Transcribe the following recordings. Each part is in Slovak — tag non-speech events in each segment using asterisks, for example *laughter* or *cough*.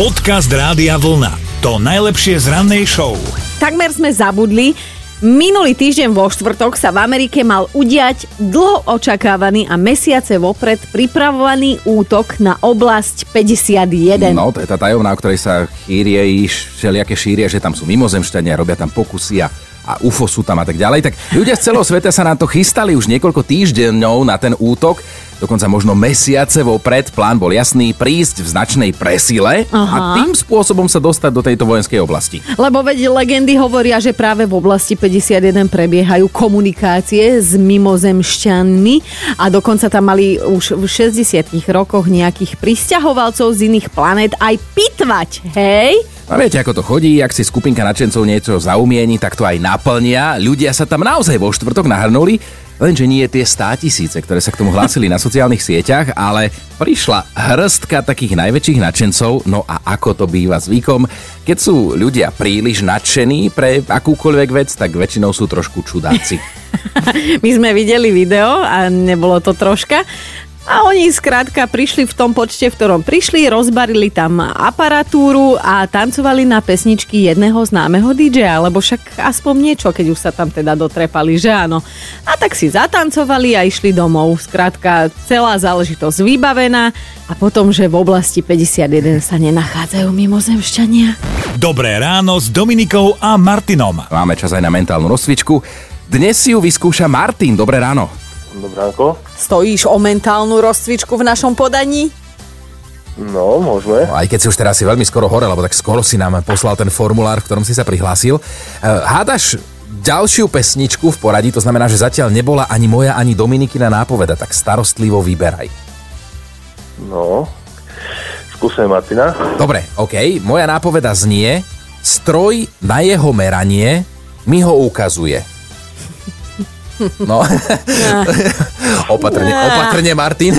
Podcast Rádia Vlna. To najlepšie z rannej show. Takmer sme zabudli. Minulý týždeň vo štvrtok sa v Amerike mal udiať dlho očakávaný a mesiace vopred pripravovaný útok na oblasť 51. No, to je tá tajomná, o ktorej sa chýrie, všelijaké šírie, že tam sú mimozemšťania, robia tam pokusy a a UFO sú tam a tak ďalej, tak ľudia z celého sveta sa na to chystali už niekoľko týždňov na ten útok, dokonca možno mesiace vopred. Plán bol jasný, prísť v značnej presile Aha. a tým spôsobom sa dostať do tejto vojenskej oblasti. Lebo veď legendy hovoria, že práve v oblasti 51 prebiehajú komunikácie s mimozemšťanmi a dokonca tam mali už v 60 rokoch nejakých pristahovalcov z iných planét aj pitvať, hej? A viete, ako to chodí, ak si skupinka nadšencov niečo zaumieni, tak to aj naplnia. Ľudia sa tam naozaj vo štvrtok nahrnuli, lenže nie tie stá tisíce, ktoré sa k tomu hlásili na sociálnych sieťach, ale prišla hrstka takých najväčších nadšencov, no a ako to býva zvykom, keď sú ľudia príliš nadšení pre akúkoľvek vec, tak väčšinou sú trošku čudáci. *laughs* My sme videli video a nebolo to troška. A oni skrátka prišli v tom počte, v ktorom prišli, rozbarili tam aparatúru a tancovali na pesničky jedného známeho DJ, lebo však aspoň niečo, keď už sa tam teda dotrepali, že áno. A tak si zatancovali a išli domov. Skrátka celá záležitosť vybavená a potom, že v oblasti 51 sa nenachádzajú mimozemšťania. Dobré ráno s Dominikou a Martinom. Máme čas aj na mentálnu rozcvičku. Dnes si ju vyskúša Martin. Dobré ráno. Dobránko. Stojíš o mentálnu rozcvičku v našom podaní? No, môžeme. No, aj keď si už teraz si veľmi skoro hore, lebo tak skoro si nám poslal ten formulár, v ktorom si sa prihlásil. Uh, hádaš ďalšiu pesničku v poradí, to znamená, že zatiaľ nebola ani moja, ani Dominikina nápoveda, tak starostlivo vyberaj. No, skúsime Martina. Dobre, OK. Moja nápoveda znie, stroj na jeho meranie mi ho ukazuje. No, *laughs* opatrne, opatrne, Martin.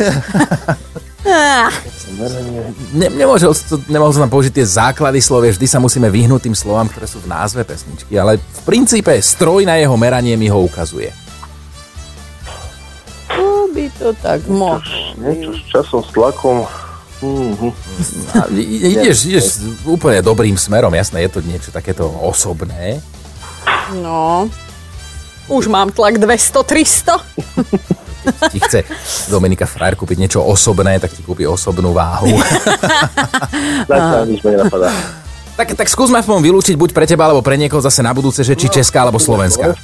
Ne, nemôžem, nemohol som tam použiť tie základy slovie, vždy sa musíme vyhnúť tým slovám, ktoré sú v názve pesničky, ale v princípe stroj na jeho meranie mi ho ukazuje. To by to tak mohlo. Niečo s časom, s tlakom. Mm-hmm. ideš, ideš úplne dobrým smerom, jasné, je to niečo takéto osobné. No, už mám tlak 200-300. ti chce Dominika Frajer kúpiť niečo osobné, tak ti kúpi osobnú váhu. *laughs* nič Tak, tak skúsme aspoň vylúčiť buď pre teba, alebo pre niekoho zase na budúce, že či no, Česká, alebo Slovenská.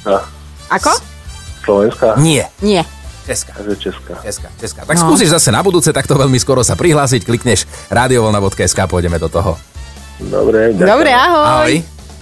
Ako? Slovenská? Nie. Nie. Česká. Česká. Česká, Česká. Tak no. skúsiš zase na budúce takto veľmi skoro sa prihlásiť, klikneš radiovolna.sk, pôjdeme do toho. Dobre, ďakujem. Dobre, ahoj. ahoj.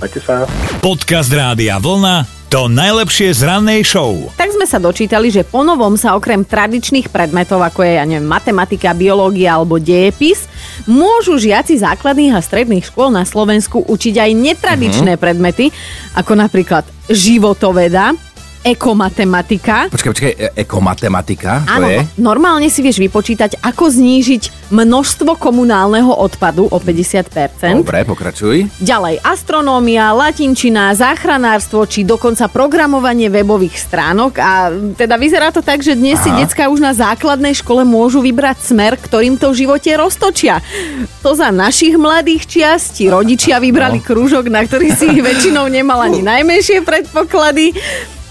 Majte sa. Podcast Rádia Vlna to najlepšie z rannej show. Tak sme sa dočítali, že ponovom sa okrem tradičných predmetov, ako je, ja neviem, matematika, biológia alebo dejepis, môžu žiaci základných a stredných škôl na Slovensku učiť aj netradičné uh-huh. predmety, ako napríklad životoveda, ekomatematika. Počkaj, počkaj, e- ekomatematika? Áno, je? normálne si vieš vypočítať, ako znížiť množstvo komunálneho odpadu o 50%. Dobre, pokračuj. Ďalej, astronómia, latinčina, záchranárstvo, či dokonca programovanie webových stránok. A teda vyzerá to tak, že dnes Aha. si decka už na základnej škole môžu vybrať smer, ktorým to v živote roztočia. To za našich mladých čias ti rodičia vybrali no. krúžok, na ktorý si *laughs* väčšinou nemal ani najmenšie predpoklady.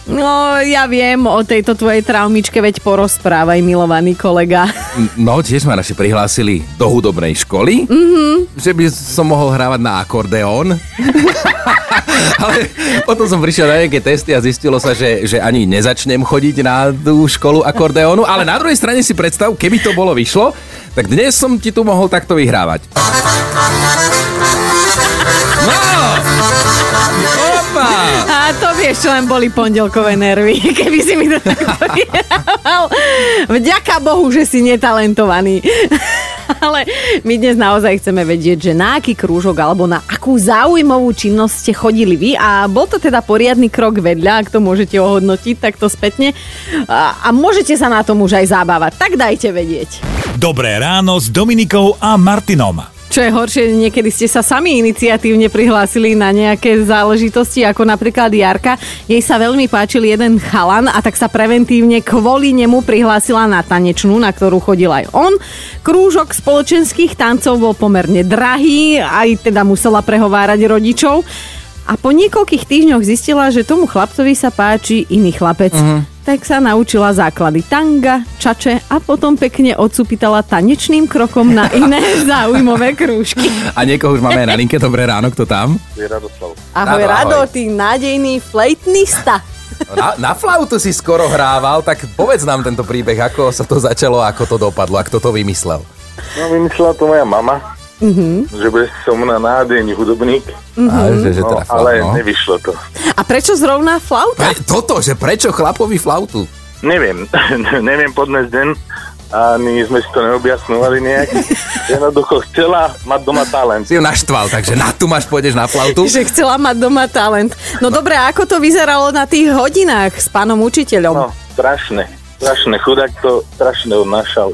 No, ja viem o tejto tvojej traumičke, veď porozprávaj, milovaný kolega. No, tiež ma naši prihlásili do hudobnej školy, mm-hmm. že by som mohol hrávať na akordeón. *laughs* Ale potom som prišiel na nejaké testy a zistilo sa, že, že ani nezačnem chodiť na tú školu akordeónu, ale na druhej strane si predstav, keby to bolo vyšlo, tak dnes som ti tu mohol takto vyhrávať. No! To vieš, čo len boli pondelkové nervy, *laughs* keby si mi to takto *laughs* Vďaka Bohu, že si netalentovaný. *laughs* Ale my dnes naozaj chceme vedieť, že na aký krúžok alebo na akú zaujímavú činnosť ste chodili vy a bol to teda poriadny krok vedľa, ak to môžete ohodnotiť takto spätne a, a môžete sa na tom už aj zabávať. Tak dajte vedieť. Dobré ráno s Dominikou a Martinom. Čo je horšie, niekedy ste sa sami iniciatívne prihlásili na nejaké záležitosti, ako napríklad Jarka. Jej sa veľmi páčil jeden chalan a tak sa preventívne kvôli nemu prihlásila na tanečnú, na ktorú chodil aj on. Krúžok spoločenských tancov bol pomerne drahý, aj teda musela prehovárať rodičov. A po niekoľkých týždňoch zistila, že tomu chlapcovi sa páči iný chlapec. Uh-huh. Tak sa naučila základy tanga, čače a potom pekne odsupitala tanečným krokom na iné *laughs* zaujímavé krúžky. A niekoho už máme aj na linke. Dobré ráno, kto tam? Je Radoslav. Ahoj, Rado, Rado, ahoj. ty nádejný flejtnista. Na, na flautu si skoro hrával, tak povedz nám tento príbeh, ako sa to začalo, ako to dopadlo, a kto to vymyslel. No vymyslela to moja mama, že bude som na nádejný hudobník, Mm-hmm. A, že, že no, ale no. nevyšlo to. A prečo zrovna flauta? Pre, toto, že prečo chlapovi flautu? Neviem, *laughs* neviem podnes deň, ani sme si to neobjasnovali nejak. *laughs* Jednoducho chcela mať doma talent. Si ju naštval, takže na tu máš, pôjdeš na flautu. Že chcela mať doma talent. No dobre, a ako to vyzeralo na tých hodinách s pánom učiteľom? No, strašné. Strašné, chudák to strašne odnášal.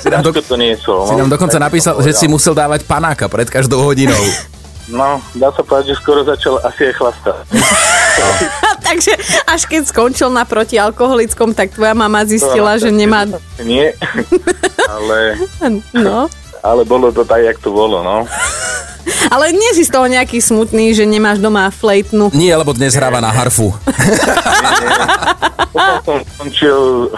Si nám, do, to niesol. si no. nám dokonca Tak to napísal, že si musel dávať panáka pred každou hodinou. *laughs* No, dá sa povedať, že skoro začal asi aj chlastať. *laughs* Takže až keď skončil na protialkoholickom, tak tvoja mama zistila, že nemá... *laughs* Nie, ale, *laughs* No. ale bolo to tak, jak to bolo, no. Ale nie si z toho nejaký smutný, že nemáš doma flejtnu. Nie, lebo dnes hráva na harfu. Potom som skončil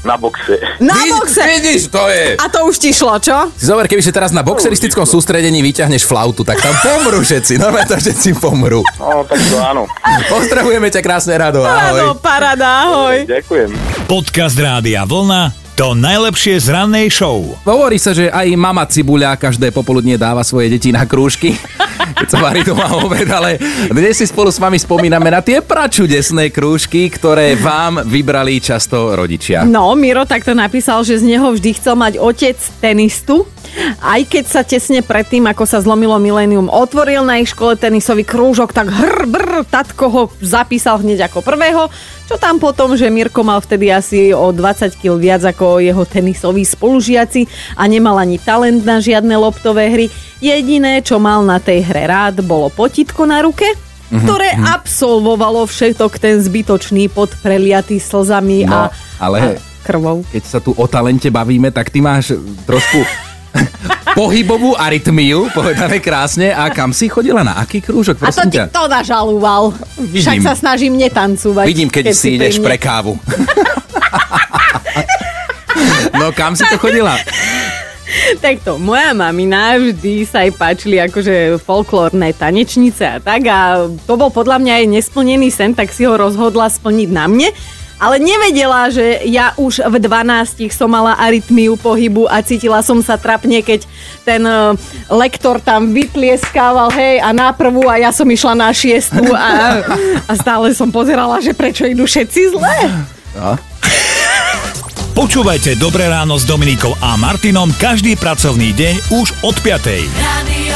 na boxe. Na Vid- boxe! Vidíš, to je... A to už ti šlo, čo? Si zober, keby si teraz na boxeristickom sústredení vyťahneš flautu, tak tam pomrú všetci. Normálne tam všetci pomrú. No, tak to áno. Pozdravujeme ťa krásne, Rado. Áno, Ahoj. parada, ahoj. Ďakujem. Podcast Rádia Vlna to najlepšie z rannej show. Hovorí sa, že aj mama Cibuľa každé popoludnie dáva svoje deti na krúžky, *laughs* keď sa varí doma obed, ale dnes si spolu s vami spomíname na tie pračudesné krúžky, ktoré vám vybrali často rodičia. No, Miro takto napísal, že z neho vždy chcel mať otec tenistu. Aj keď sa tesne predtým, ako sa zlomilo milénium, otvoril na ich škole tenisový krúžok, tak hr, brr, tatko ho zapísal hneď ako prvého. Čo tam potom, že Mirko mal vtedy asi o 20 kg viac ako jeho tenisoví spolužiaci a nemal ani talent na žiadne loptové hry. Jediné, čo mal na tej hre rád, bolo potitko na ruke, ktoré absolvovalo všetok ten zbytočný pod preliatý slzami No, a, ale- a krvou. Keď sa tu o talente bavíme, tak ty máš trošku *laughs* pohybovú arytmiu, povedané krásne. A kam si chodila? Na aký krúžok? A to ti ťa. to nažalúval. Však Vidím. sa snažím netancovať. Vidím, keď, si pri ideš pre kávu. no kam si to chodila? Takto, moja mamina vždy sa jej páčili akože folklórne tanečnice a tak a to bol podľa mňa aj nesplnený sen, tak si ho rozhodla splniť na mne. Ale nevedela, že ja už v 12 som mala arytmiu pohybu a cítila som sa trapne, keď ten eh, lektor tam vytlieskával, hej, a na prvú a ja som išla na šiestu a, a stále som pozerala, že prečo idú všetci zle. No. Počúvajte Dobré ráno s Dominikou a Martinom každý pracovný deň už od 5. Radio